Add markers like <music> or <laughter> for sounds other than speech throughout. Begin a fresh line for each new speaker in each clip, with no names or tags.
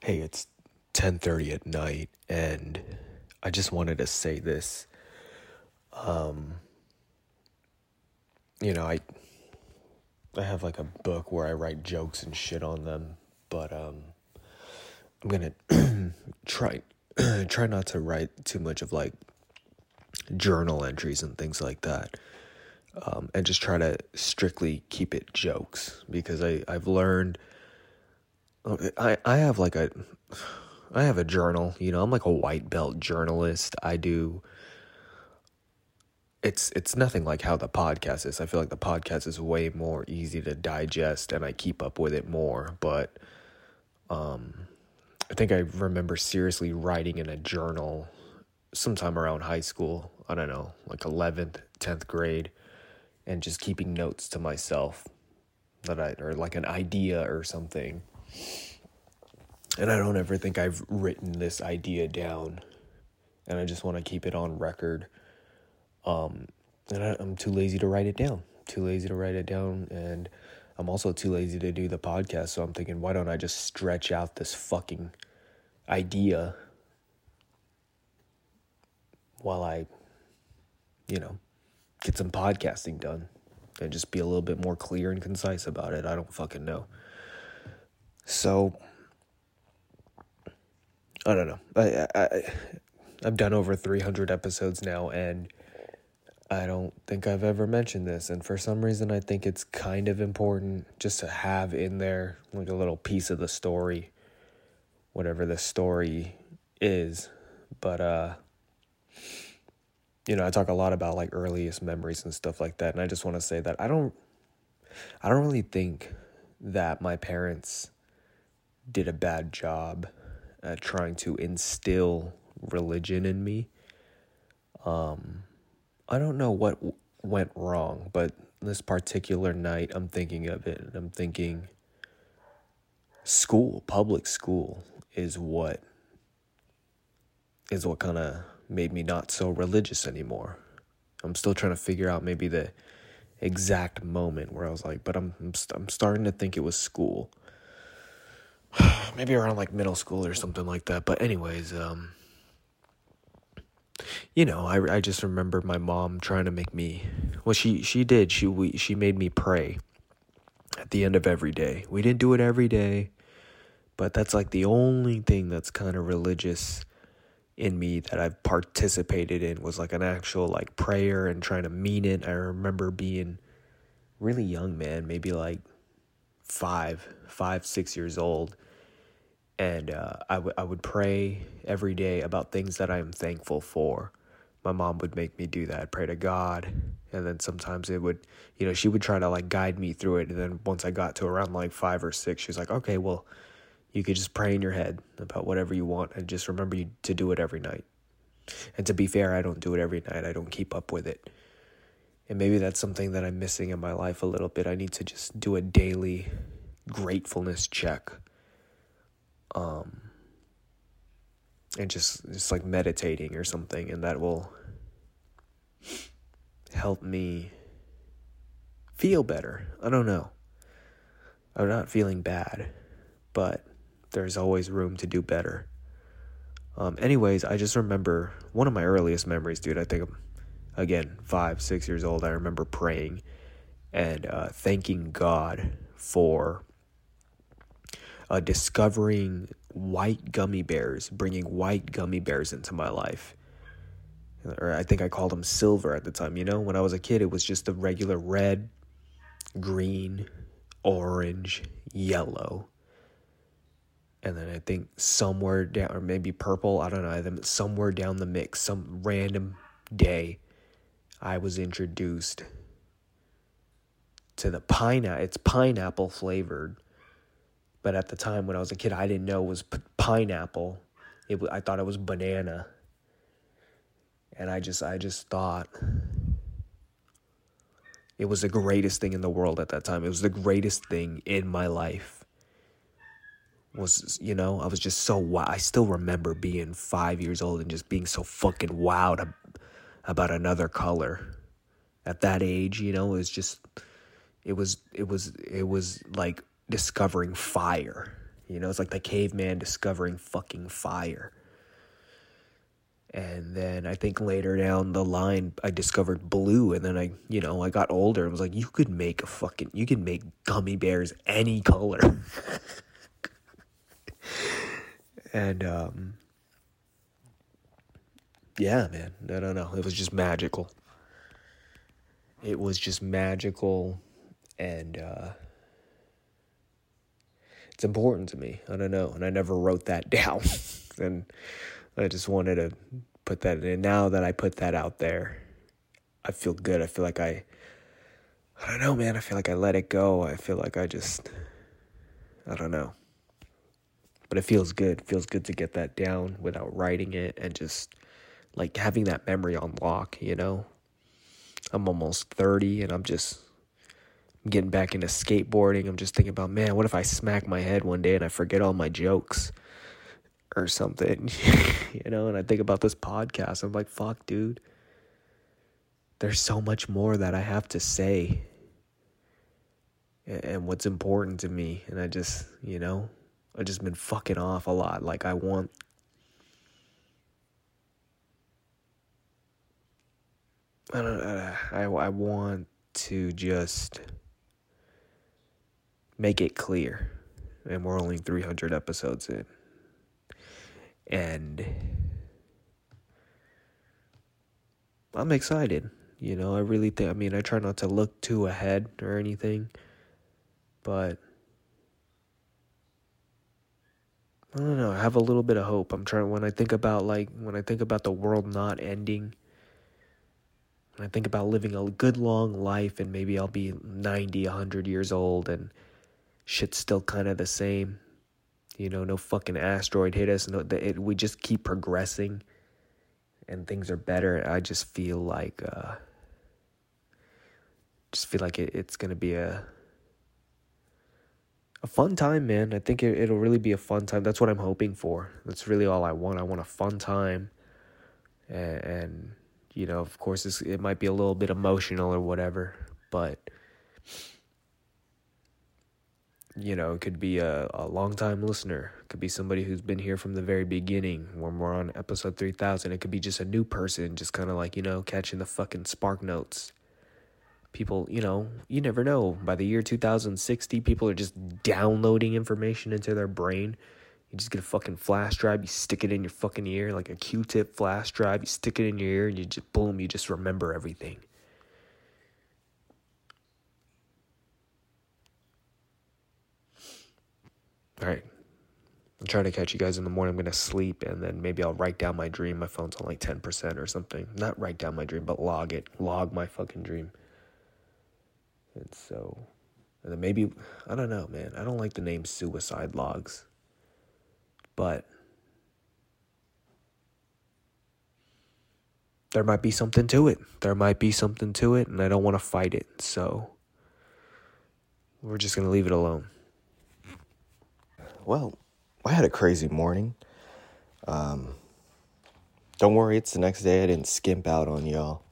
Hey, it's 10:30 at night and I just wanted to say this. Um you know, I I have like a book where I write jokes and shit on them, but um I'm going to <clears throat> try <clears throat> try not to write too much of like journal entries and things like that. Um, and just try to strictly keep it jokes because I, I've learned I, I have like a I have a journal, you know, I'm like a white belt journalist. I do it's it's nothing like how the podcast is. I feel like the podcast is way more easy to digest and I keep up with it more, but um I think I remember seriously writing in a journal sometime around high school. I don't know, like 11th, 10th grade and just keeping notes to myself that I or like an idea or something and I don't ever think I've written this idea down, and I just want to keep it on record. Um, and I, I'm too lazy to write it down. Too lazy to write it down, and I'm also too lazy to do the podcast. So I'm thinking, why don't I just stretch out this fucking idea while I, you know, get some podcasting done and just be a little bit more clear and concise about it. I don't fucking know. So I don't know. I, I I've done over 300 episodes now and I don't think I've ever mentioned this and for some reason I think it's kind of important just to have in there like a little piece of the story whatever the story is. But uh you know, I talk a lot about like earliest memories and stuff like that and I just want to say that I don't I don't really think that my parents did a bad job at trying to instill religion in me. Um, I don't know what w- went wrong, but this particular night, I'm thinking of it and I'm thinking school, public school is what is what kind of made me not so religious anymore. I'm still trying to figure out maybe the exact moment where I was like, but I'm I'm, st- I'm starting to think it was school. <sighs> maybe around like middle school or something like that. But anyways, um, you know, I I just remember my mom trying to make me. Well, she she did. She we she made me pray at the end of every day. We didn't do it every day, but that's like the only thing that's kind of religious in me that I've participated in was like an actual like prayer and trying to mean it. I remember being really young, man, maybe like five, five, six years old. And uh, I, w- I would pray every day about things that I am thankful for. My mom would make me do that, pray to God. And then sometimes it would, you know, she would try to like guide me through it. And then once I got to around like five or six, she was like, okay, well, you could just pray in your head about whatever you want and just remember you to do it every night. And to be fair, I don't do it every night. I don't keep up with it. And maybe that's something that I'm missing in my life a little bit. I need to just do a daily gratefulness check. Um and just just like meditating or something and that will help me feel better. I don't know. I'm not feeling bad, but there's always room to do better. Um, anyways, I just remember one of my earliest memories, dude. I think, I'm, again, five, six years old. I remember praying and uh, thanking God for uh, discovering white gummy bears, bringing white gummy bears into my life. Or I think I called them silver at the time. You know, when I was a kid, it was just the regular red, green, orange, yellow and then I think somewhere down, or maybe purple, I don't know, somewhere down the mix, some random day, I was introduced to the pineapple. It's pineapple flavored, but at the time when I was a kid, I didn't know it was p- pineapple. It I thought it was banana, and I just I just thought it was the greatest thing in the world at that time. It was the greatest thing in my life was, you know, I was just so. I still remember being five years old and just being so fucking wowed about another color. At that age, you know, it was just, it was, it was, it was like discovering fire. You know, it's like the caveman discovering fucking fire. And then I think later down the line, I discovered blue. And then I, you know, I got older and was like, you could make a fucking, you could make gummy bears any color. <laughs> and, um, yeah, man, I don't know. It was just magical. It was just magical. And, uh, it's important to me. I don't know. And I never wrote that <laughs> down. and I just wanted to put that in. Now that I put that out there, I feel good. I feel like I, I don't know, man. I feel like I let it go. I feel like I just, I don't know. But it feels good. It feels good to get that down without writing it and just like having that memory on lock, you know? I'm almost 30 and I'm just getting back into skateboarding. I'm just thinking about, man, what if I smack my head one day and I forget all my jokes or something, <laughs> you know? And I think about this podcast. I'm like, fuck, dude. There's so much more that I have to say and what's important to me. And I just, you know, I've just been fucking off a lot. Like, I want. I don't I, I want to just make it clear. And we're only 300 episodes in. And I'm excited. You know, I really think, I mean, I try not to look too ahead or anything, but I don't know. I have a little bit of hope. I'm trying, when I think about, like, when I think about the world not ending, I think about living a good long life and maybe I'll be 90, 100 years old and shit's still kind of the same. You know, no fucking asteroid hit us. No, it, we just keep progressing, and things are better. I just feel like, uh, just feel like it, it's gonna be a a fun time, man. I think it, it'll really be a fun time. That's what I'm hoping for. That's really all I want. I want a fun time, and, and you know, of course, it might be a little bit emotional or whatever, but you know, it could be a, a long time listener. It could be somebody who's been here from the very beginning when we're on episode 3000. It could be just a new person, just kind of like, you know, catching the fucking spark notes. People, you know, you never know. By the year 2060, people are just downloading information into their brain. You just get a fucking flash drive, you stick it in your fucking ear like a Q tip flash drive, you stick it in your ear, and you just, boom, you just remember everything. All right. I'm trying to catch you guys in the morning. I'm going to sleep and then maybe I'll write down my dream. My phone's on like 10% or something. Not write down my dream, but log it. Log my fucking dream. And so, and then maybe, I don't know, man. I don't like the name suicide logs. But there might be something to it. There might be something to it, and I don't want to fight it. So, we're just going to leave it alone
well, I had a crazy morning. Um, don't worry, it's the next day. I didn't skimp out on y'all.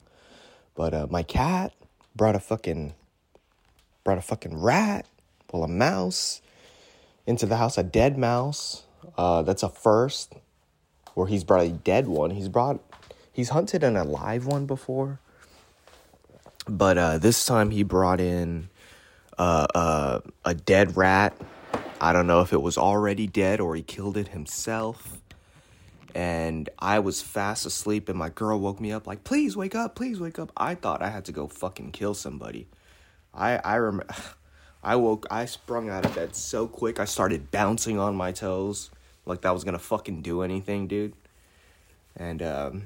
But uh, my cat brought a fucking brought a fucking rat, well, a mouse into the house, a dead mouse. Uh, that's a first. Where he's brought a dead one. He's brought he's hunted an alive one before. But uh, this time he brought in uh, uh a dead rat I don't know if it was already dead or he killed it himself. And I was fast asleep, and my girl woke me up like, "Please wake up! Please wake up!" I thought I had to go fucking kill somebody. I I remember. <sighs> I woke. I sprung out of bed so quick. I started bouncing on my toes like that was gonna fucking do anything, dude. And um,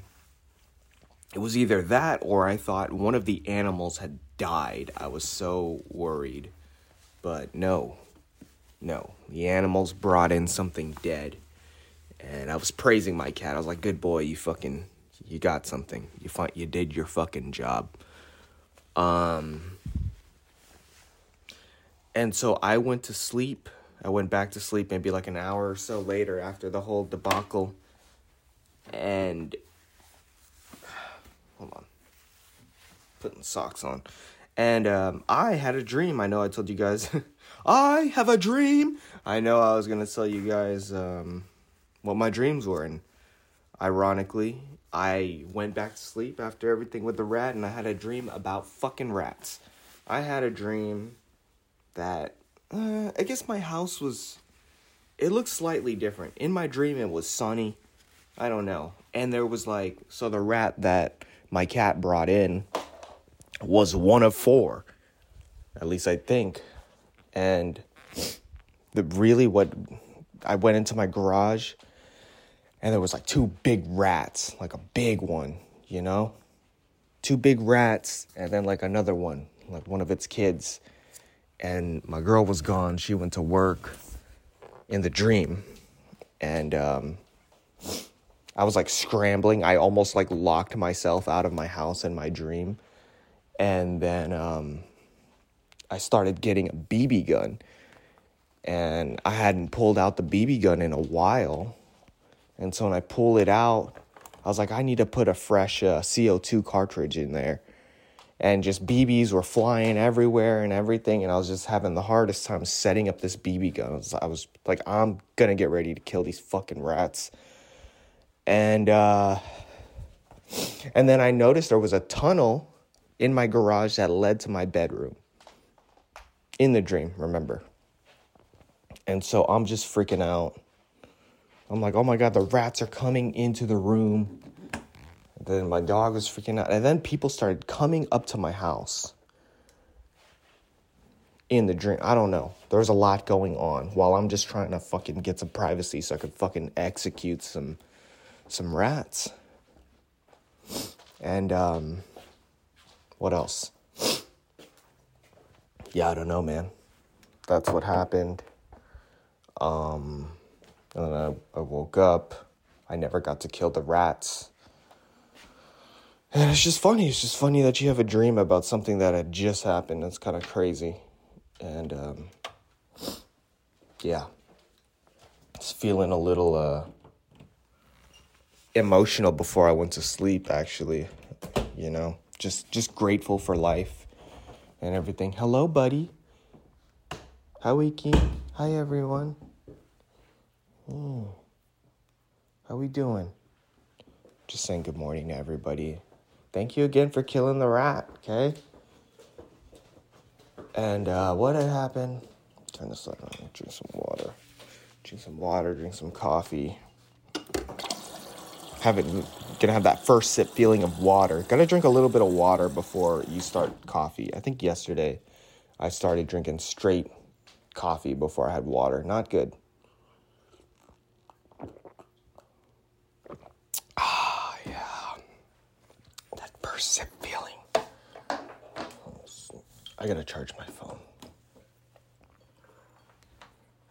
it was either that or I thought one of the animals had died. I was so worried, but no, no, the animals brought in something dead. And I was praising my cat. I was like, "Good boy, you fucking you got something. You find you did your fucking job." Um and so I went to sleep. I went back to sleep maybe like an hour or so later after the whole debacle. And <sighs> hold on. Putting socks on. And um, I had a dream. I know I told you guys <laughs> I have a dream. I know I was gonna tell you guys um, what my dreams were, and ironically, I went back to sleep after everything with the rat, and I had a dream about fucking rats. I had a dream that uh, I guess my house was. It looked slightly different. In my dream, it was sunny. I don't know. And there was like, so the rat that my cat brought in was one of four. At least I think. And the really what I went into my garage and there was like two big rats, like a big one, you know? Two big rats and then like another one, like one of its kids. And my girl was gone. She went to work in the dream. And um I was like scrambling. I almost like locked myself out of my house in my dream. And then um, I started getting a BB gun. And I hadn't pulled out the BB gun in a while. And so when I pull it out, I was like, I need to put a fresh uh, CO2 cartridge in there. And just BBs were flying everywhere and everything. And I was just having the hardest time setting up this BB gun. I was, I was like, I'm going to get ready to kill these fucking rats and uh, and then I noticed there was a tunnel in my garage that led to my bedroom. In the dream, remember. And so I'm just freaking out. I'm like, oh my god, the rats are coming into the room. And then my dog was freaking out. And then people started coming up to my house in the dream. I don't know. There's a lot going on while I'm just trying to fucking get some privacy so I could fucking execute some some rats. And um, what else? Yeah, I don't know, man. That's what happened. Um, and then I, I woke up. I never got to kill the rats. And it's just funny. It's just funny that you have a dream about something that had just happened. It's kind of crazy. And um, yeah, it's feeling a little uh, emotional before I went to sleep actually, you know. Just just grateful for life and everything. Hello, buddy. Hi, Wiki. Hi, everyone. Hmm. How are we doing? Just saying good morning to everybody. Thank you again for killing the rat, okay? And uh, what had happened? Turn this light on. Drink some water. Drink some water. Drink some coffee having gonna have that first sip feeling of water. Gotta drink a little bit of water before you start coffee. I think yesterday I started drinking straight coffee before I had water. Not good. Ah, yeah. That first sip feeling. I gotta charge my phone.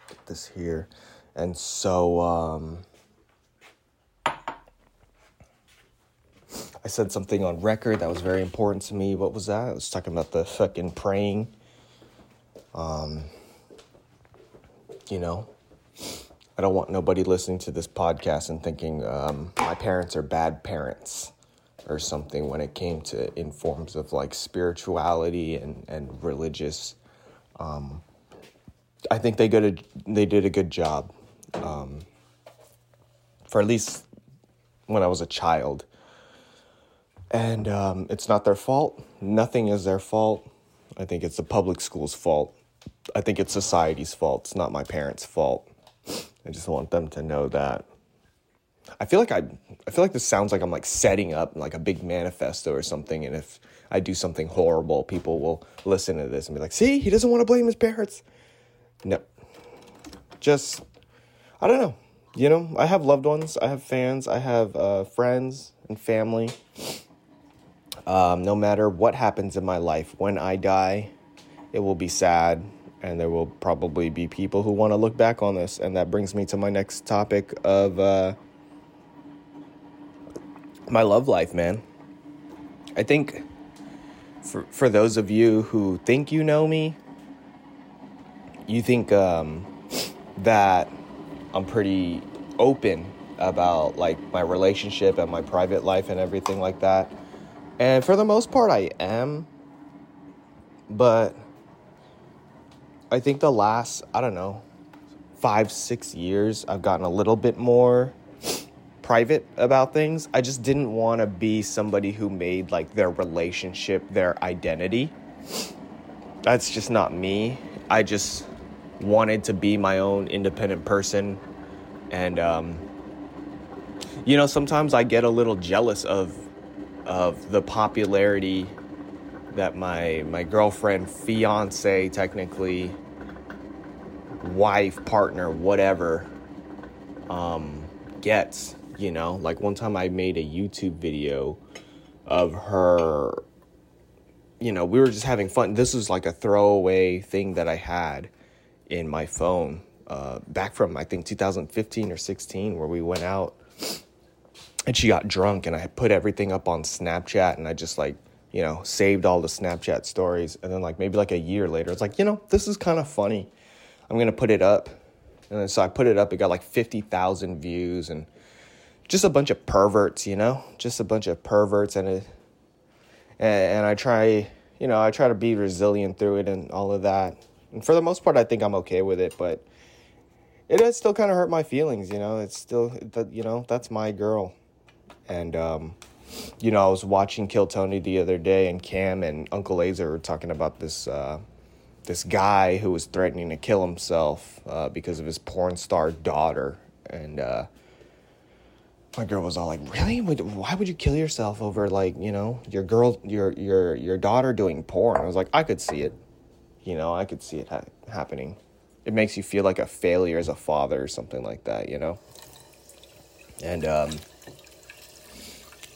Get this here. And so, um, I said something on record that was very important to me. What was that? I was talking about the fucking praying. Um, you know, I don't want nobody listening to this podcast and thinking um, my parents are bad parents or something when it came to in forms of like spirituality and and religious. Um, I think they got they did a good job. Um, for at least when I was a child and um, it's not their fault. Nothing is their fault. I think it's the public school's fault. I think it's society's fault. It's not my parents' fault. I just want them to know that. I feel like I, I feel like this sounds like I'm like setting up like a big manifesto or something. And if I do something horrible, people will listen to this and be like, "See, he doesn't want to blame his parents." No, just I don't know. You know, I have loved ones. I have fans. I have uh, friends and family um, no matter what happens in my life, when I die, it will be sad, and there will probably be people who want to look back on this. And that brings me to my next topic of uh, my love life, man. I think for for those of you who think you know me, you think um, that I'm pretty open about like my relationship and my private life and everything like that. And for the most part, I am. But I think the last, I don't know, five, six years, I've gotten a little bit more private about things. I just didn't want to be somebody who made like their relationship their identity. That's just not me. I just wanted to be my own independent person. And, um, you know, sometimes I get a little jealous of of the popularity that my my girlfriend, fiance, technically, wife, partner, whatever, um, gets. You know, like one time I made a YouTube video of her. You know, we were just having fun. This was like a throwaway thing that I had in my phone uh, back from I think 2015 or 16, where we went out and she got drunk, and I put everything up on Snapchat, and I just like you know saved all the Snapchat stories, and then like maybe like a year later, it's like you know this is kind of funny. I'm gonna put it up, and then, so I put it up. It got like fifty thousand views, and just a bunch of perverts, you know, just a bunch of perverts, and it, and, and I try, you know, I try to be resilient through it and all of that. And for the most part, I think I'm okay with it, but it does still kind of hurt my feelings, you know. It's still you know that's my girl, and um, you know I was watching Kill Tony the other day, and Cam and Uncle Lazer were talking about this uh, this guy who was threatening to kill himself uh, because of his porn star daughter, and uh, my girl was all like, "Really? Why would you kill yourself over like you know your girl, your your your daughter doing porn?" I was like, "I could see it, you know, I could see it ha- happening." It makes you feel like a failure as a father or something like that, you know. And um,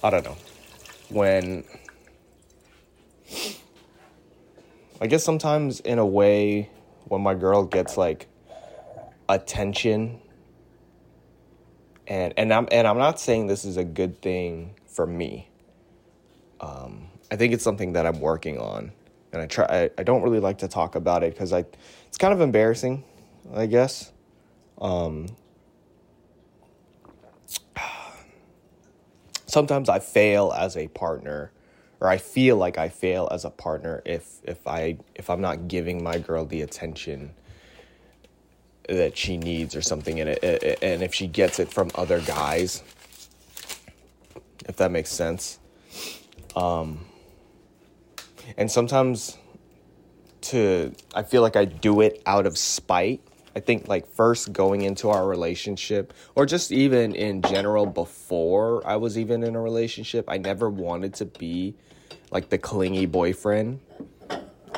I don't know when. I guess sometimes in a way when my girl gets like attention and and I'm and I'm not saying this is a good thing for me. Um, I think it's something that I'm working on, and I try. I, I don't really like to talk about it because I, it's kind of embarrassing, I guess. Um, sometimes I fail as a partner, or I feel like I fail as a partner if if I if I'm not giving my girl the attention that she needs or something in it, and if she gets it from other guys, if that makes sense. Um, and sometimes to I feel like I do it out of spite. I think like first going into our relationship or just even in general before I was even in a relationship, I never wanted to be like the clingy boyfriend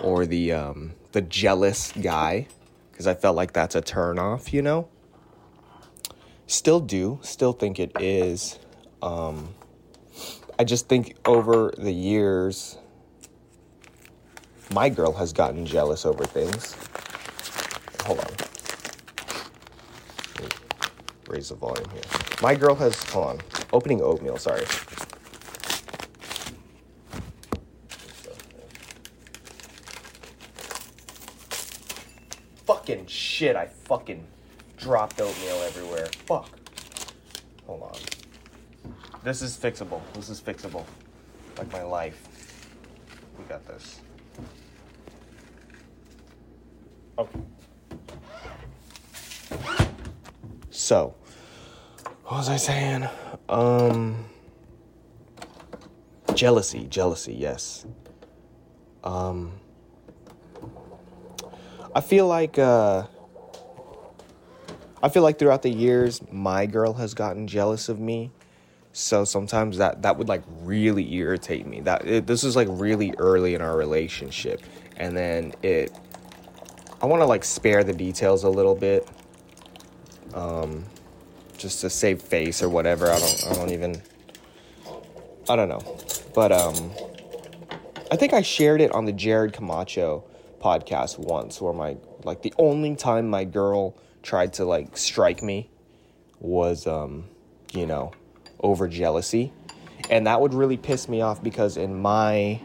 or the um the jealous guy because I felt like that's a turnoff, you know? Still do, still think it is. Um, I just think over the years, my girl has gotten jealous over things. Hold on. Raise the volume here. My girl has, hold on, opening oatmeal, sorry. Fucking shit, I fucking dropped oatmeal everywhere. Fuck. Hold on. This is fixable. This is fixable. Like my life. We got this. Okay. So, what was I saying? Um, jealousy, jealousy, yes. Um, I feel like uh, I feel like throughout the years, my girl has gotten jealous of me. So sometimes that that would like really irritate me. That it, this is like really early in our relationship, and then it. I want to like spare the details a little bit, um, just to save face or whatever. I don't. I don't even. I don't know, but um, I think I shared it on the Jared Camacho podcast once where my like the only time my girl tried to like strike me was um you know over jealousy and that would really piss me off because in my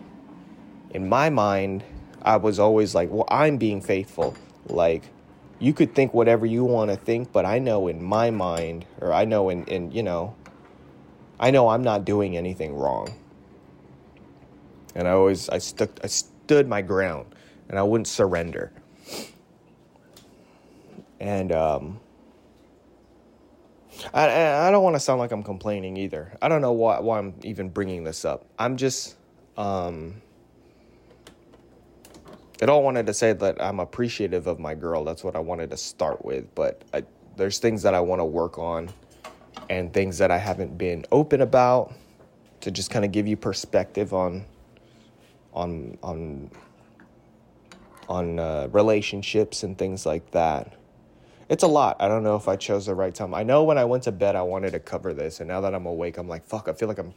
in my mind I was always like well I'm being faithful like you could think whatever you want to think but I know in my mind or I know in in you know I know I'm not doing anything wrong and I always I stuck I stood my ground and I wouldn't surrender. And um, I I don't want to sound like I'm complaining either. I don't know why why I'm even bringing this up. I'm just um, I don't wanted to say that I'm appreciative of my girl. That's what I wanted to start with. But I, there's things that I want to work on, and things that I haven't been open about, to just kind of give you perspective on, on on on uh, relationships and things like that it's a lot. I don't know if I chose the right time. I know when I went to bed, I wanted to cover this, and now that I'm awake, I'm like, fuck, I feel like I'm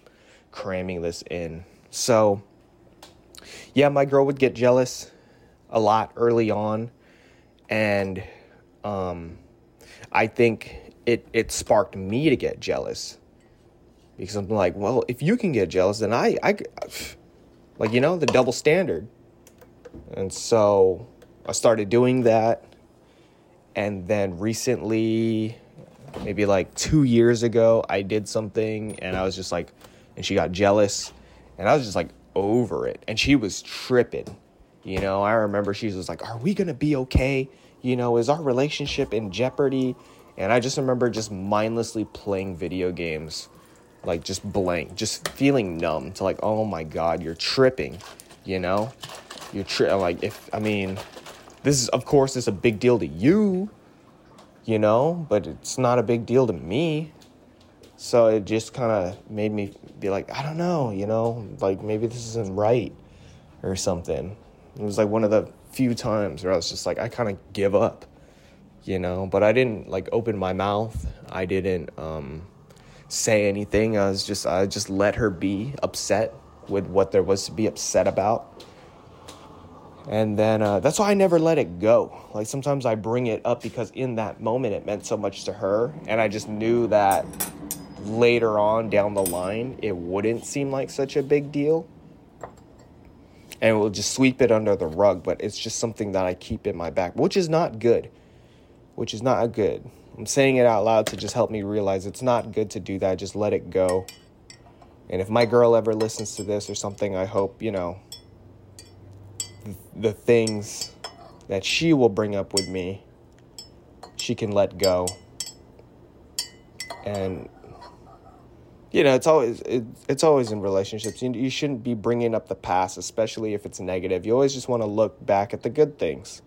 cramming this in. So, yeah, my girl would get jealous a lot early on, and um, I think it it sparked me to get jealous. Because I'm like, well, if you can get jealous, then I I <sighs> like you know the double standard, and so I started doing that and then recently maybe like two years ago i did something and i was just like and she got jealous and i was just like over it. And she was tripping you know i remember she was like are we gonna be okay you know is our relationship in jeopardy and i just remember just mindlessly playing video games like just blank just feeling numb to like oh my god you're tripping you know you're tri- like if i mean this is, of course, is a big deal to you, you know, but it's not a big deal to me. So it just kind of made me be like, I don't know, you know, like maybe this isn't right or something. It was like one of the few times where I was just like, I kind of give up, you know, but I didn't like open my mouth. I didn't um, say anything. I was just, I just let her be upset with what there was to be upset about and then uh, that's why I never let it go. Like sometimes I bring it up because in that moment it meant so much to her. And I just knew that later on down the line it wouldn't seem like such a big deal. And we'll just sweep it under the rug. But it's just something that I keep in my back, which is not good. Which is not good. I'm saying it out loud to just help me realize it's not good to do that. Just let it go. And if my girl ever listens to this or something, I hope, you know, the things that she will bring up with me, she can let go. And you know, it's always it, it's always in relationships. You, you shouldn't be bringing up the past, especially if it's negative. You always just want to look back at the good things.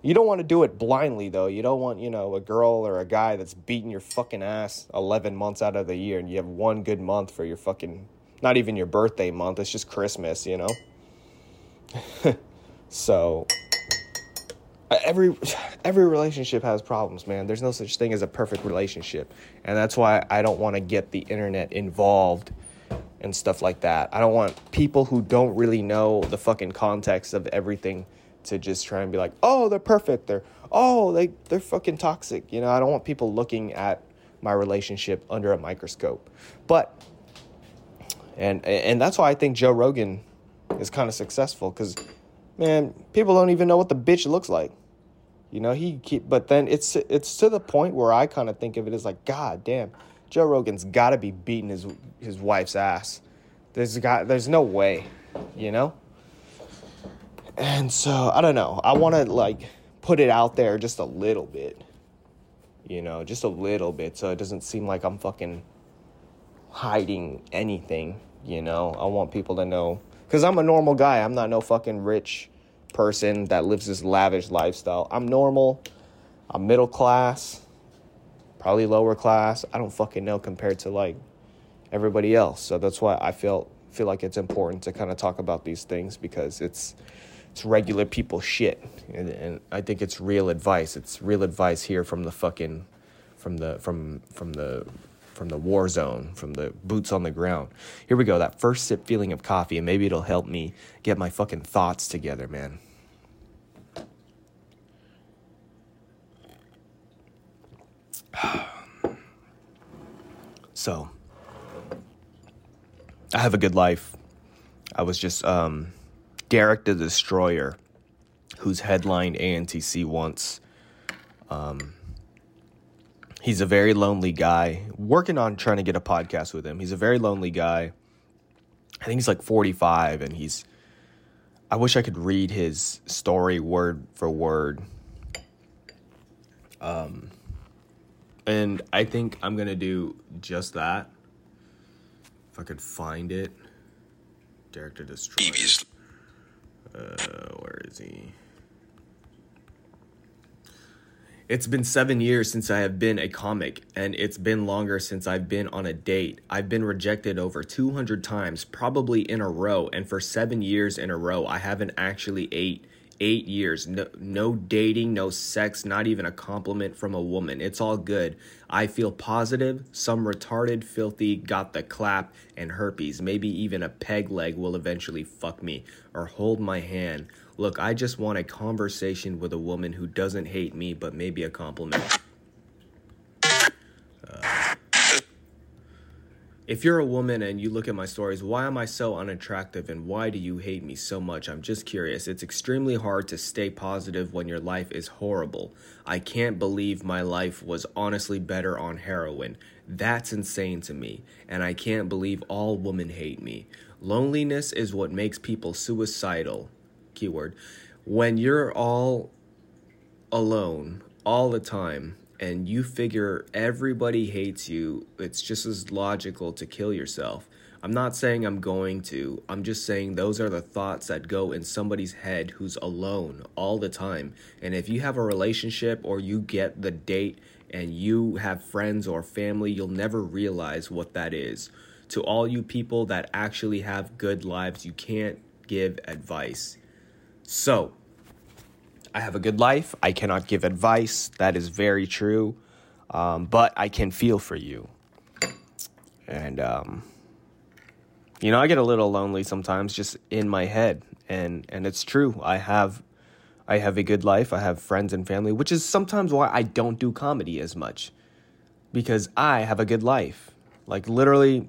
You don't want to do it blindly though. You don't want, you know, a girl or a guy that's beating your fucking ass 11 months out of the year and you have one good month for your fucking not even your birthday month. It's just Christmas, you know? <laughs> so every every relationship has problems, man. There's no such thing as a perfect relationship. And that's why I don't want to get the internet involved and stuff like that. I don't want people who don't really know the fucking context of everything to just try and be like, "Oh, they're perfect. They're oh, they they're fucking toxic." You know, I don't want people looking at my relationship under a microscope. But and and that's why I think Joe Rogan is kind of successful because, man, people don't even know what the bitch looks like. You know, he keep, but then it's it's to the point where I kind of think of it as like, God damn, Joe Rogan's got to be beating his his wife's ass. There's got there's no way, you know. And so I don't know. I want to like put it out there just a little bit, you know, just a little bit, so it doesn't seem like I'm fucking hiding anything. You know, I want people to know because I'm a normal guy. I'm not no fucking rich person that lives this lavish lifestyle. I'm normal. I'm middle class, probably lower class. I don't fucking know compared to like everybody else. So that's why I feel feel like it's important to kind of talk about these things because it's it's regular people shit, and, and I think it's real advice. It's real advice here from the fucking from the from from the from the war zone, from the boots on the ground. Here we go, that first sip feeling of coffee, and maybe it'll help me get my fucking thoughts together, man. <sighs> so, I have a good life. I was just um, Derek the Destroyer, who's headlined ANTC once. Um, He's a very lonely guy. Working on trying to get a podcast with him. He's a very lonely guy. I think he's like 45 and he's I wish I could read his story word for word.
Um, and I think I'm gonna do just that. If I could find it. Derek the Destroyer. Uh, where is he? It's been seven years since I have been a comic, and it's been longer since I've been on a date. I've been rejected over 200 times, probably in a row, and for seven years in a row, I haven't actually ate. Eight years, no, no dating, no sex, not even a compliment from a woman. It's all good. I feel positive. Some retarded, filthy got the clap and herpes. Maybe even a peg leg will eventually fuck me or hold my hand. Look, I just want a conversation with a woman who doesn't hate me, but maybe a compliment. If you're a woman and you look at my stories, why am I so unattractive and why do you hate me so much? I'm just curious. It's extremely hard to stay positive when your life is horrible. I can't believe my life was honestly better on heroin. That's insane to me. And I can't believe all women hate me. Loneliness is what makes people suicidal. Keyword. When you're all alone all the time and you figure everybody hates you, it's just as logical to kill yourself. I'm not saying I'm going to. I'm just saying those are the thoughts that go in somebody's head who's alone all the time. And if you have a relationship or you get the date and you have friends or family, you'll never realize what that is. To all you people that actually have good lives, you can't give advice. So, I have a good life. I cannot give advice. That is very true. Um, but I can feel for you. And, um, you know, I get a little lonely sometimes just in my head. And, and it's true. I have, I have a good life. I have friends and family, which is sometimes why I don't do comedy as much because I have a good life. Like literally.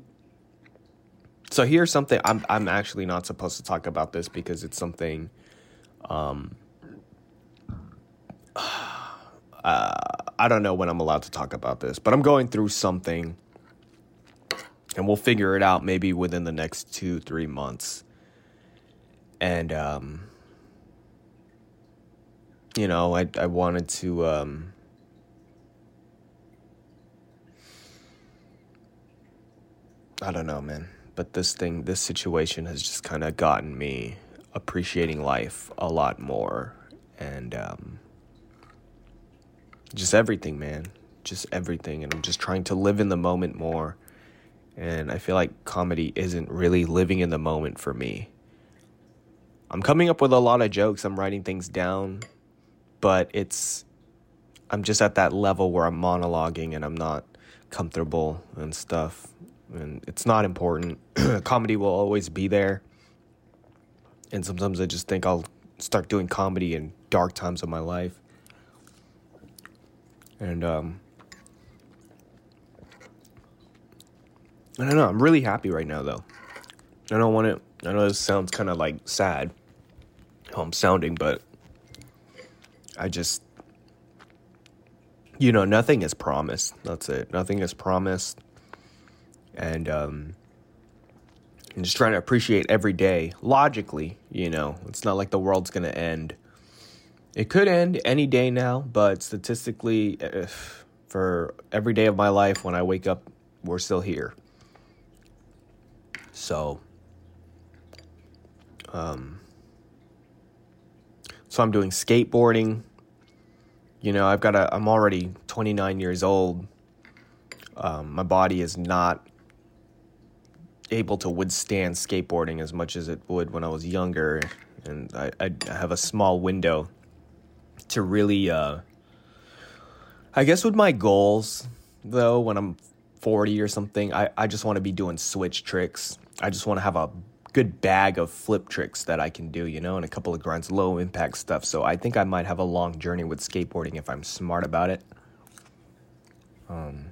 So here's something I'm, I'm actually not supposed to talk about this because it's something, um, <sighs> uh, I don't know when I'm allowed to talk about this, but I'm going through something and we'll figure it out maybe within the next two, three months. And, um, you know, I, I wanted to, um, I don't know, man. But this thing, this situation has just kind of gotten me appreciating life a lot more. And, um, just everything, man. Just everything. And I'm just trying to live in the moment more. And I feel like comedy isn't really living in the moment for me. I'm coming up with a lot of jokes, I'm writing things down, but it's, I'm just at that level where I'm monologuing and I'm not comfortable and stuff. And it's not important. <clears throat> comedy will always be there. And sometimes I just think I'll start doing comedy in dark times of my life. And um I don't know, I'm really happy right now though. I don't want to I know this sounds kind of like sad how I'm sounding, but I just you know, nothing is promised. That's it. Nothing is promised. And um I'm just trying to appreciate every day logically, you know. It's not like the world's to end it could end any day now, but statistically, if for every day of my life when I wake up, we're still here. So, um, so I'm doing skateboarding. You know, I've got a. I'm already 29 years old. Um, my body is not able to withstand skateboarding as much as it would when I was younger, and I, I have a small window to really uh I guess with my goals though when I'm 40 or something, I I just want to be doing switch tricks. I just want to have a good bag of flip tricks that I can do, you know, and a couple of grinds, low impact stuff. So I think I might have a long journey with skateboarding if I'm smart about it. Um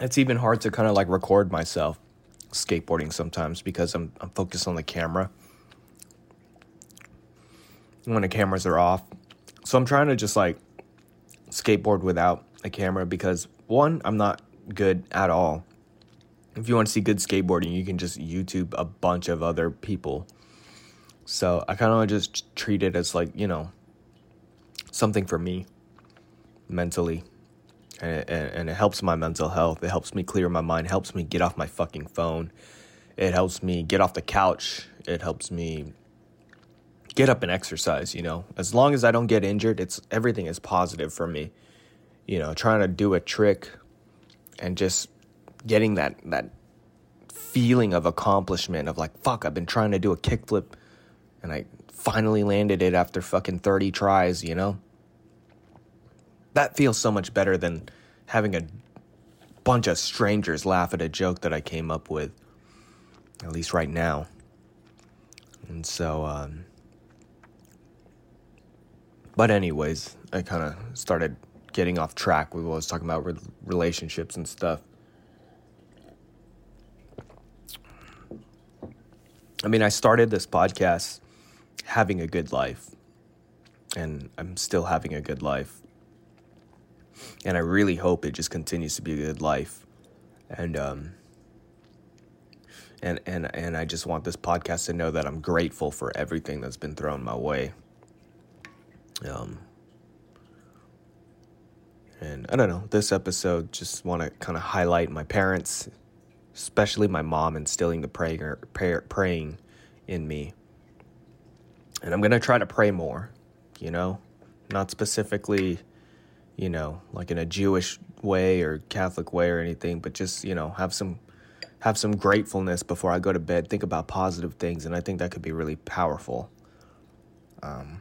It's even hard to kind of like record myself skateboarding sometimes because I'm I'm focused on the camera when the cameras are off. So I'm trying to just like skateboard without a camera because one, I'm not good at all. If you want to see good skateboarding, you can just YouTube a bunch of other people So I kind of just treat it as like, you know, something for me mentally. And it, and it helps my mental health. It helps me clear my mind. Helps me get off my fucking phone. It helps me get off the couch. It helps me get up and exercise, you know. As long as I don't get injured, it's everything is positive for me. You know, trying to do a trick and just getting that that feeling of accomplishment of like fuck, I've been trying to do a kickflip and I finally landed it after fucking 30 tries, you know? That feels so much better than having a bunch of strangers laugh at a joke that I came up with. At least right now. And so um but anyways, I kind of started getting off track with what I was talking about with relationships and stuff. I mean, I started this podcast having a good life, and I'm still having a good life. And I really hope it just continues to be a good life. And um and and and I just want this podcast to know that I'm grateful for everything that's been thrown my way. Um, and I don't know, this episode just want to kind of highlight my parents, especially my mom, instilling the prayer, praying in me. And I'm going to try to pray more, you know, not specifically, you know, like in a Jewish way or Catholic way or anything, but just, you know, have some have some gratefulness before I go to bed, think about positive things, and I think that could be really powerful. Um,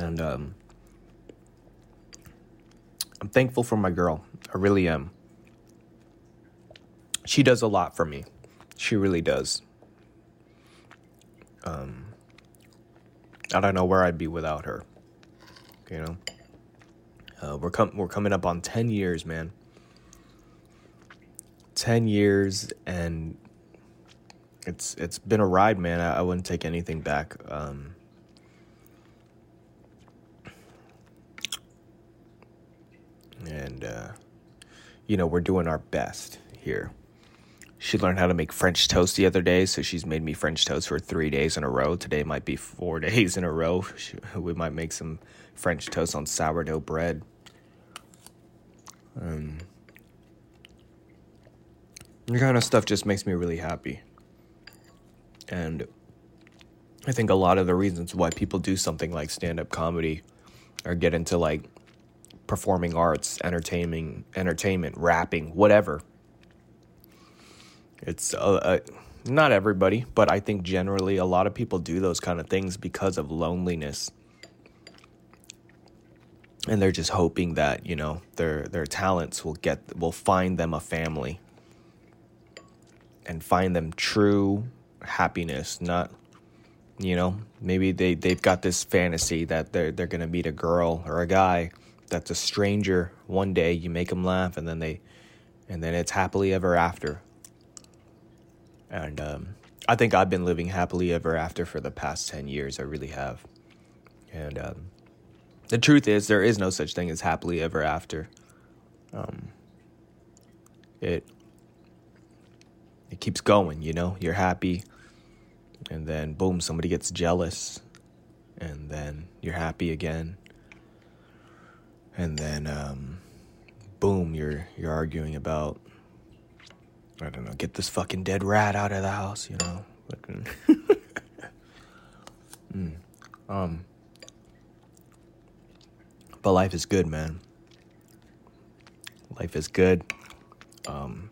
And um, I'm thankful for my girl. I really am. She does a lot for me. She really does. Um, I don't know where I'd be without her. You know, uh, we're com- we're coming up on ten years, man. Ten years, and it's it's been a ride, man. I, I wouldn't take anything back. Um, and uh, you know we're doing our best here. She learned how to make French toast the other day, so she's made me French toast for three days in a row. Today might be four <laughs> days in a row. We might make some French toast on sourdough bread. Um, the kind of stuff just makes me really happy. And I think a lot of the reasons why people do something like stand up comedy or get into like performing arts, entertaining, entertainment, rapping, whatever. It's uh, uh, not everybody, but I think generally a lot of people do those kind of things because of loneliness. And they're just hoping that, you know, their their talents will get will find them a family and find them true happiness, not you know, maybe they they've got this fantasy that they're they're going to meet a girl or a guy that's a stranger one day you make them laugh and then they and then it's happily ever after. And um, i think i've been living happily ever after for the past 10 years i really have. And um, the truth is there is no such thing as happily ever after. Um, it it keeps going you know? You're happy and then boom somebody gets jealous and then you're happy again and then um, boom, you're you're arguing about I don't know, get this fucking dead rat out of the house, you know. <laughs> mm. Um, but life is good, man. Life is good. Um,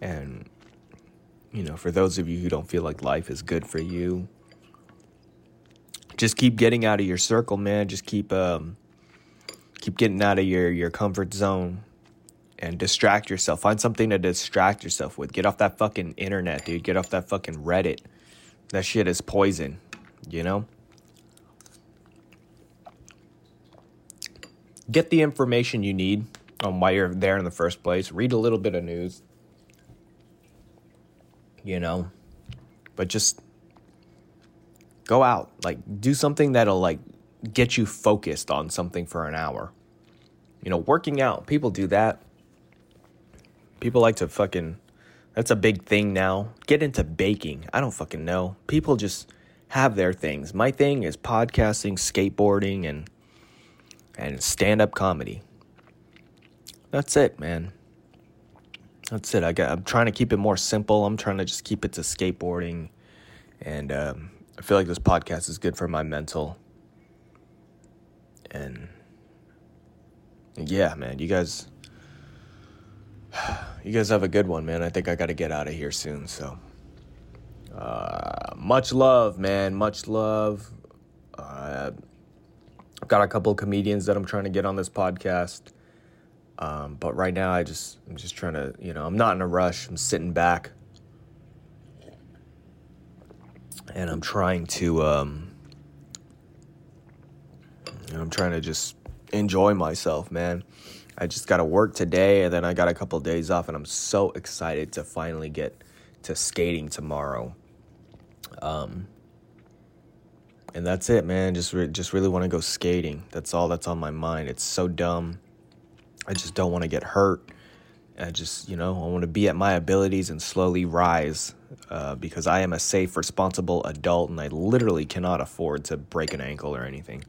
and you know, for those of you who don't feel like life is good for you, just keep getting out of your circle, man. Just keep um, keep getting out of your your comfort zone and distract yourself. Find something to distract yourself with. Get off that fucking internet, dude. Get off that fucking Reddit. That shit is poison, you know? Get the information you need on why you're there in the first place. Read a little bit of news. You know? But just Go out, like do something that'll like get you focused on something for an hour. You know, working out. People do that. People like to fucking that's a big thing now. Get into baking. I don't fucking know. People just have their things. My thing is podcasting, skateboarding and and stand-up comedy. That's it, man. That's it. I got, I'm trying to keep it more simple. I'm trying to just keep it to skateboarding and um, I feel like this podcast is good for my mental. And yeah, man, you guys <sighs> you guys have a good one, man. I think I got to get out of here soon, so uh, much love, man. Much love. Uh, I've got a couple of comedians that I'm trying to get on this podcast. Um, but right now, I just I'm just trying to, you know, I'm not in a rush. I'm sitting back, and I'm trying to, um, and I'm trying to just enjoy myself, man. I just got to work today, and then I got a couple days off, and I'm so excited to finally get to skating tomorrow. Um, and that's it, man. Just re- just really want to go skating. That's all that's on my mind. It's so dumb. I just don't want to get hurt. I just, you know, I want to be at my abilities and slowly rise uh, because I am a safe, responsible adult and I literally cannot afford to break an ankle or anything.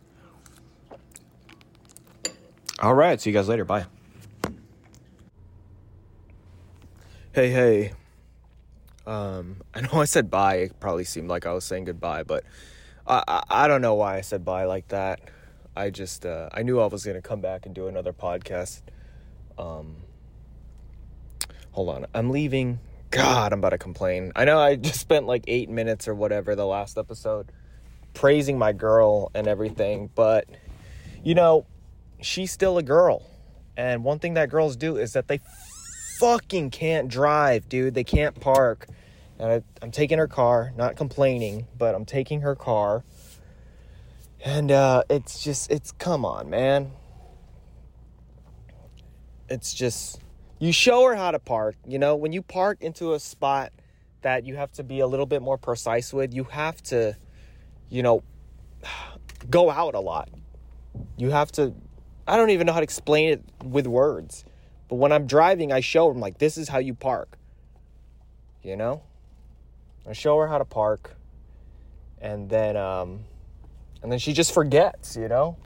All right. See you guys later. Bye. Hey, hey. Um, I know I said bye. It probably seemed like I was saying goodbye, but I, I, I don't know why I said bye like that. I just, uh, I knew I was going to come back and do another podcast. Um, hold on. I'm leaving. God, I'm about to complain. I know I <laughs> just spent like eight minutes or whatever the last episode praising my girl and everything, but you know, she's still a girl. And one thing that girls do is that they fucking can't drive, dude. They can't park. And I, I'm taking her car, not complaining, but I'm taking her car. And uh, it's just, it's, come on, man. It's just, you show her how to park. You know, when you park into a spot that you have to be a little bit more precise with, you have to, you know, <sighs> go out a lot. You have to, I don't even know how to explain it with words. But when I'm driving, I show them, like, this is how you park. You know? I show her how to park. And then, um, and then she just forgets, you know?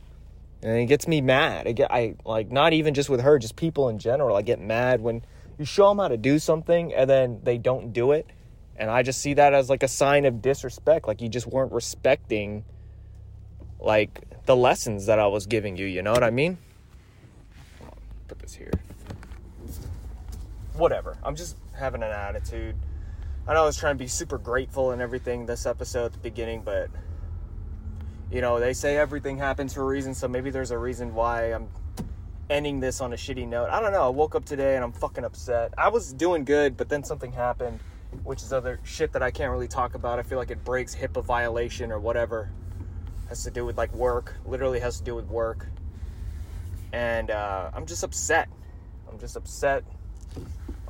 And it gets me mad. I get, I like, not even just with her, just people in general. I get mad when you show them how to do something and then they don't do it. And I just see that as like a sign of disrespect. Like you just weren't respecting, like, the lessons that I was giving you. You know what I mean? Put this here whatever. I'm just having an attitude. I know I was trying to be super grateful and everything this episode at the beginning, but you know, they say everything happens for a reason, so maybe there's a reason why I'm ending this on a shitty note. I don't know. I woke up today and I'm fucking upset. I was doing good, but then something happened, which is other shit that I can't really talk about. I feel like it breaks HIPAA violation or whatever. Has to do with like work. Literally has to do with work. And uh, I'm just upset. I'm just upset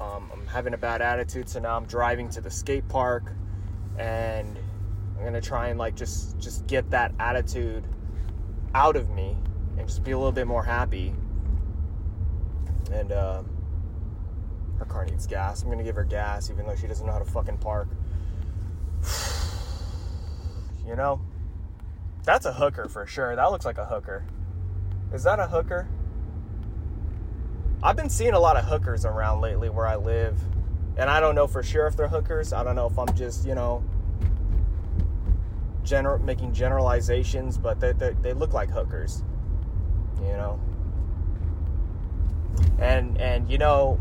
um, I'm having a bad attitude, so now I'm driving to the skate park, and I'm gonna try and like just just get that attitude out of me and just be a little bit more happy. And uh, her car needs gas. I'm gonna give her gas, even though she doesn't know how to fucking park. <sighs> you know, that's a hooker for sure. That looks like a hooker. Is that a hooker? I've been seeing a lot of hookers around lately where I live. And I don't know for sure if they're hookers. I don't know if I'm just, you know, general making generalizations, but they, they, they look like hookers. You know? And and you know,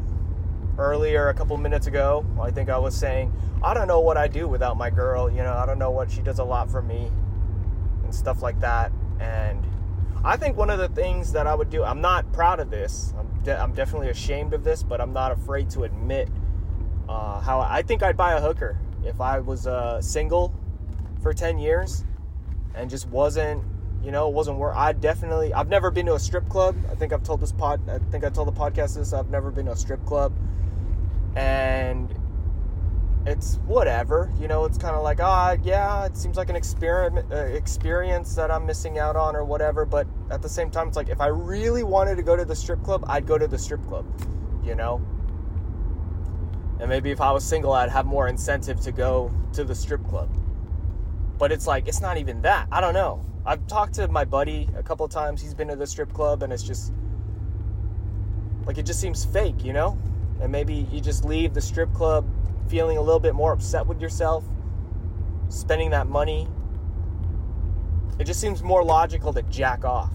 earlier a couple minutes ago, I think I was saying, I don't know what I do without my girl, you know, I don't know what she does a lot for me and stuff like that. And I think one of the things that I would do, I'm not proud of this. I'm de- I'm definitely ashamed of this, but I'm not afraid to admit uh, how I think I'd buy a hooker if I was uh, single for 10 years and just wasn't, you know, it wasn't where I definitely, I've never been to a strip club. I think I've told this pod, I think I told the podcast this, I've never been to a strip club. And
it's whatever, you know. It's kind of like, ah, yeah, it seems like an experiment uh, experience that I'm missing out on or whatever. But at the same time, it's like if I really wanted to go to the strip club, I'd go to the strip club, you know. And maybe if I was single, I'd have more incentive to go to the strip club. But it's like it's not even that. I don't know. I've talked to my buddy a couple of times. He's been to the strip club, and it's just like it just seems fake, you know. And maybe you just leave the strip club feeling a little bit more upset with yourself, spending that money. It just seems more logical to jack off.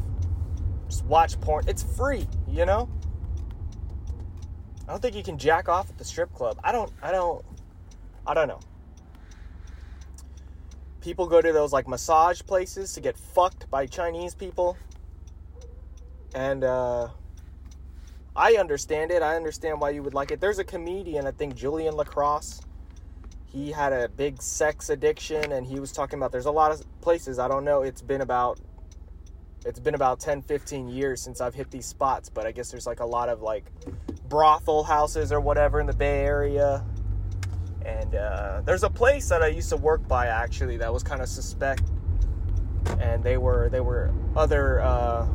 Just watch porn. It's free, you know? I don't think you can jack off at the strip club. I don't I don't I don't know. People go to those like massage places to get fucked by Chinese people. And uh I understand it. I understand why you would like it. There's a comedian, I think Julian Lacrosse. He had a big sex addiction and he was talking about there's a lot of places, I don't know, it's been about it's been about 10 15 years since I've hit these spots, but I guess there's like a lot of like brothel houses or whatever in the Bay Area. And uh, there's a place that I used to work by actually that was kind of suspect, and they were they were other. Uh,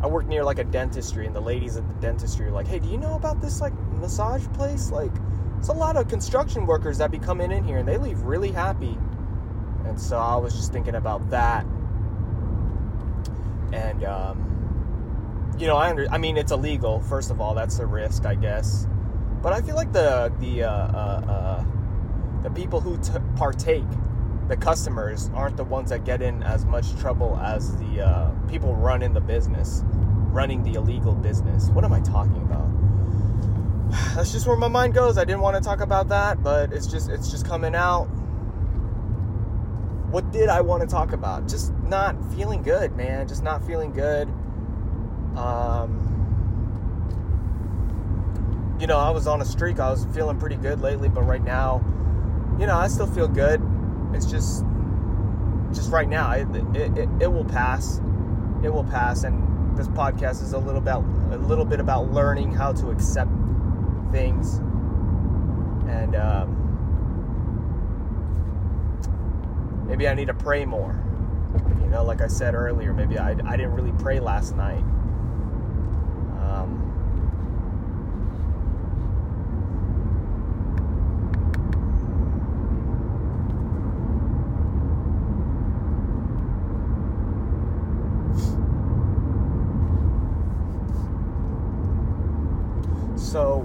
I worked near like a dentistry, and the ladies at the dentistry were like, "Hey, do you know about this like massage place? Like, it's a lot of construction workers that be coming in here, and they leave really happy." And so I was just thinking about that, and um, you know, I under, I mean, it's illegal. First of all, that's a risk, I guess. But I feel like the the uh, uh, uh, the people who t- partake, the customers, aren't the ones that get in as much trouble as the uh, people running the business, running the illegal business. What am I talking about? <sighs> That's just where my mind goes. I didn't want to talk about that, but it's just it's just coming out. What did I want to talk about? Just not feeling good, man. Just not feeling good. Um, you know, I was on a streak. I was feeling pretty good lately, but right now, you know, I still feel good. It's just, just right now, it, it, it, it will pass. It will pass. And this podcast is a little about, a little bit about learning how to accept things. And, um, maybe I need to pray more. You know, like I said earlier, maybe I, I didn't really pray last night. Um, so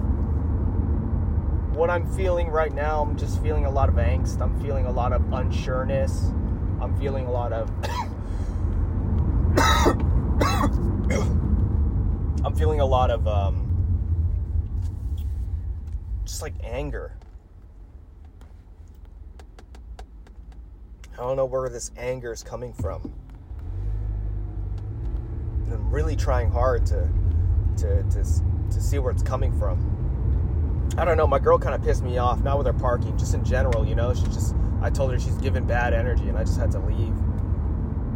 what I'm feeling right now, I'm just feeling a lot of angst. I'm feeling a lot of unsureness. I'm feeling a lot of. <coughs> I'm feeling a lot of um, just like anger. I don't know where this anger is coming from. And I'm really trying hard to to to to see where it's coming from. I don't know. My girl kind of pissed me off, not with her parking, just in general. You know, she just. I told her she's giving bad energy, and I just had to leave.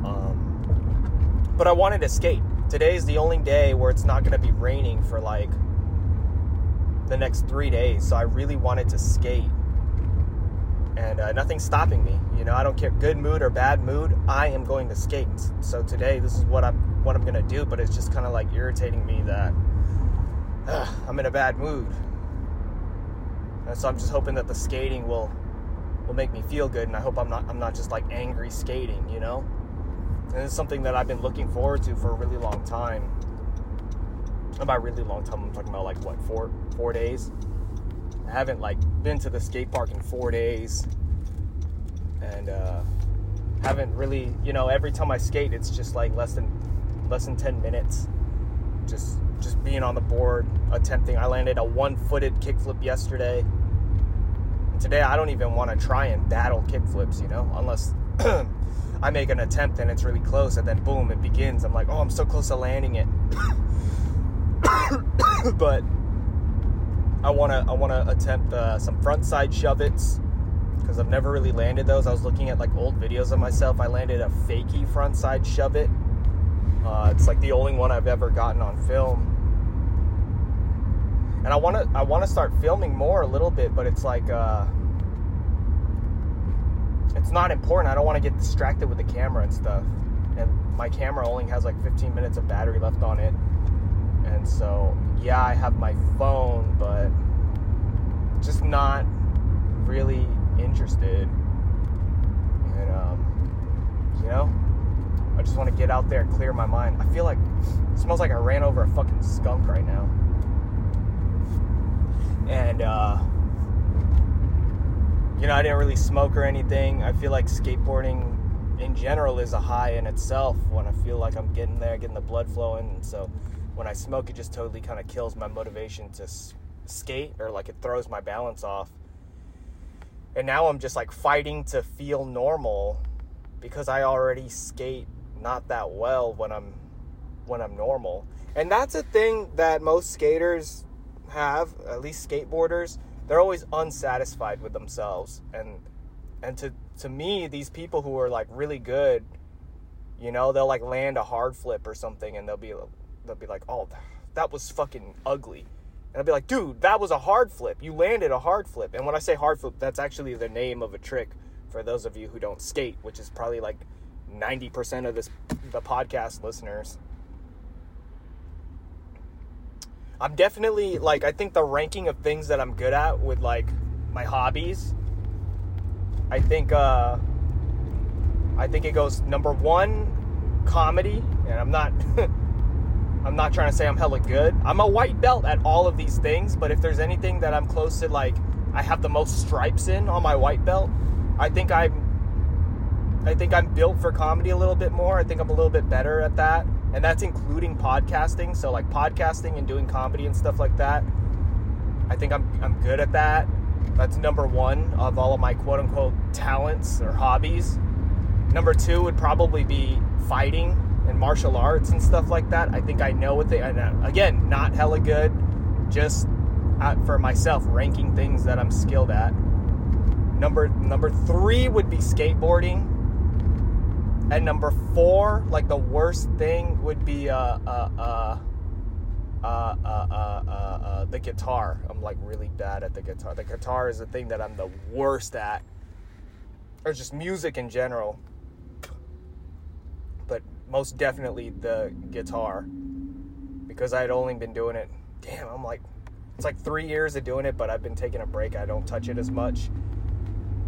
Um, but I wanted to skate. Today is the only day where it's not going to be raining for like the next three days, so I really wanted to skate. And uh, nothing's stopping me. You know, I don't care, good mood or bad mood. I am going to skate. So today, this is what I'm what I'm gonna do. But it's just kind of like irritating me that uh, I'm in a bad mood. And so I'm just hoping that the skating will will make me feel good, and I hope I'm not I'm not just like angry skating, you know. And it's something that I've been looking forward to for a really long time. And by really long time, I'm talking about like what four four days. I haven't like been to the skate park in four days, and uh, haven't really you know every time I skate, it's just like less than less than ten minutes. Just just being on the board, attempting. I landed a one-footed kickflip yesterday and today I don't even want to try and battle kickflips, you know, unless <clears throat> I make an attempt and it's really close and then boom, it begins. I'm like, oh, I'm so close to landing it. <coughs> but I want to I want to attempt uh, some front side shove its because I've never really landed those. I was looking at like old videos of myself. I landed a fakie front side shove it. Uh, it's like the only one I've ever gotten on film.
and I want to I want to start filming more a little bit, but it's like uh, it's not important. I don't want to get distracted with the camera and stuff. And my camera only has like 15 minutes of battery left on it, and so yeah, I have my phone, but just not really interested. And um, you know, I just want to get out there and clear my mind. I feel like it smells like I ran over a fucking skunk right now. And uh, you know, I didn't really smoke or anything. I feel like skateboarding in general is a high in itself when I feel like I'm getting there, getting the blood flowing. And so when I smoke, it just totally kind of kills my motivation to skate or like it throws my balance off. And now I'm just like fighting to feel normal because I already skate not that well when I'm when I'm normal. And that's a thing that most skaters have, at least skateboarders, they're always unsatisfied with themselves. And and to to me, these people who are like really good, you know, they'll like land a hard flip or something and they'll be they'll be like, "Oh, that was fucking ugly." And I'll be like, "Dude, that was a hard flip. You landed a hard flip." And when I say hard flip, that's actually the name of a trick for those of you who don't skate, which is probably like 90% of this the podcast listeners. I'm definitely like I think the ranking of things that I'm good at with like my hobbies. I think uh I think it goes number 1 comedy and I'm not <laughs> I'm not trying to say I'm hella good. I'm a white belt at all of these things, but if there's anything that I'm close to like I have the most stripes in on my white belt, I think I'm I think I'm built for comedy a little bit more. I think I'm a little bit better at that. And that's including podcasting. So like podcasting and doing comedy and stuff like that. I think I'm I'm good at that. That's number 1 of all of my quote unquote talents or hobbies. Number 2 would probably be fighting and martial arts and stuff like that. I think I know what they and uh, again, not hella good, just uh, for myself ranking things that I'm skilled at. Number number 3 would be skateboarding and number four, like the worst thing would be uh uh uh uh uh uh, uh, uh the guitar. I'm like really bad at the guitar. The guitar is the thing that I'm the worst at, or just music in general. But most definitely the guitar, because I had only been doing it. Damn, I'm like, it's like three years of doing it, but I've been taking a break. I don't touch it as much.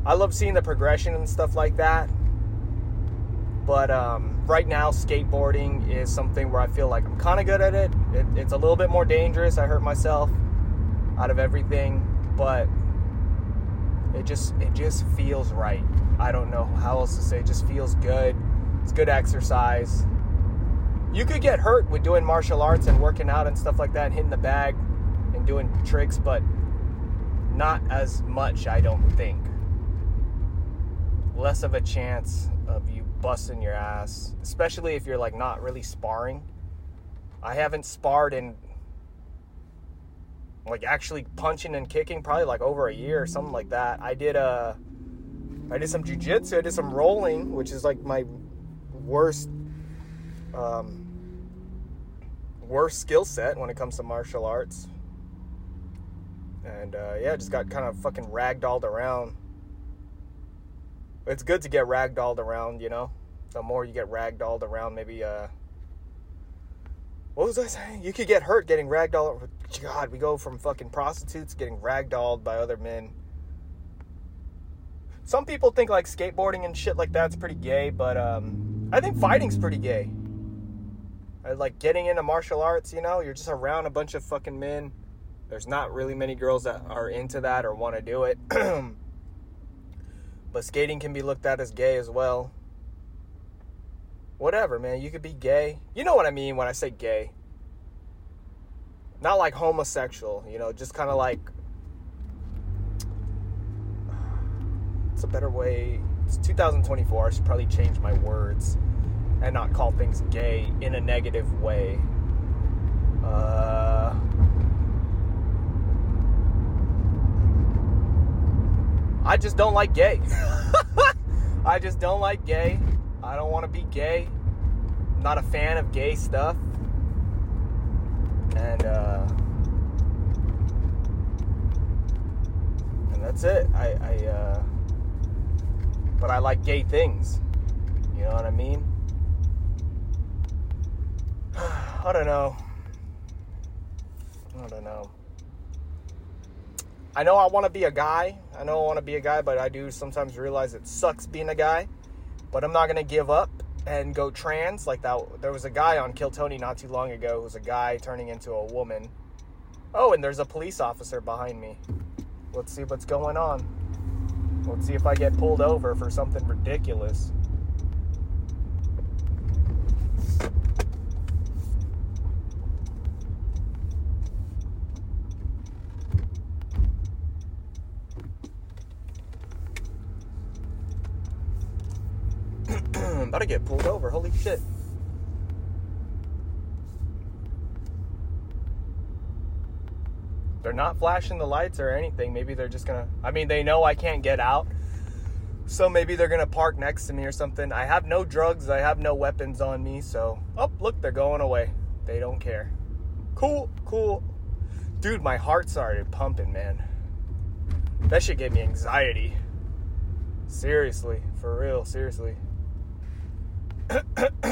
I love seeing the progression and stuff like that but um, right now, skateboarding is something where I feel like I'm kind of good at it. it. It's a little bit more dangerous. I hurt myself out of everything, but it just it just feels right. I don't know how else to say. It just feels good. It's good exercise. You could get hurt with doing martial arts and working out and stuff like that, and hitting the bag and doing tricks, but not as much, I don't think. Less of a chance of you busting your ass, especially if you're like not really sparring. I haven't sparred in like actually punching and kicking probably like over a year or something like that. I did uh I did some jujitsu, I did some rolling, which is like my worst um worst skill set when it comes to martial arts. And uh, yeah, just got kind of fucking ragdolled around it's good to get ragdolled around, you know. The more you get ragdolled around, maybe uh what was I saying? You could get hurt getting ragdolled. God, we go from fucking prostitutes getting ragdolled by other men. Some people think like skateboarding and shit like that's pretty gay, but um, I think fighting's pretty gay. I like getting into martial arts, you know, you're just around a bunch of fucking men. There's not really many girls that are into that or want to do it. <clears throat> But skating can be looked at as gay as well. Whatever, man. You could be gay. You know what I mean when I say gay. Not like homosexual, you know, just kind of like. It's a better way. It's 2024. I should probably change my words and not call things gay in a negative way. Uh. I just don't like gay. <laughs> I just don't like gay. I don't want to be gay. I'm not a fan of gay stuff. And uh That's it. I, I uh, but I like gay things. You know what I mean? <sighs> I don't know. I don't know. I know I want to be a guy. I know I want to be a guy, but I do sometimes realize it sucks being a guy. But I'm not gonna give up and go trans like that. There was a guy on Kill Tony not too long ago who was a guy turning into a woman. Oh, and there's a police officer behind me. Let's see what's going on. Let's see if I get pulled over for something ridiculous. I'm about to get pulled over. Holy shit. They're not flashing the lights or anything. Maybe they're just gonna. I mean, they know I can't get out. So maybe they're gonna park next to me or something. I have no drugs. I have no weapons on me. So, oh, look, they're going away. They don't care. Cool, cool. Dude, my heart started pumping, man. That shit gave me anxiety. Seriously, for real, seriously. <coughs>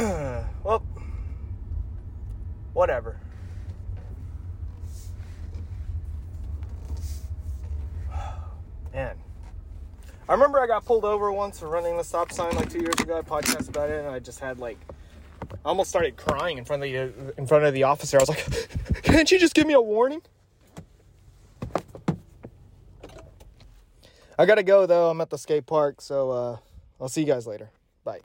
well, whatever. <sighs> Man. I remember I got pulled over once for running the stop sign like two years ago. I podcast about it, and I just had like, I almost started crying in front of the in front of the officer. I was like, <laughs> "Can't you just give me a warning?" I gotta go though. I'm at the skate park, so uh, I'll see you guys later. Bye.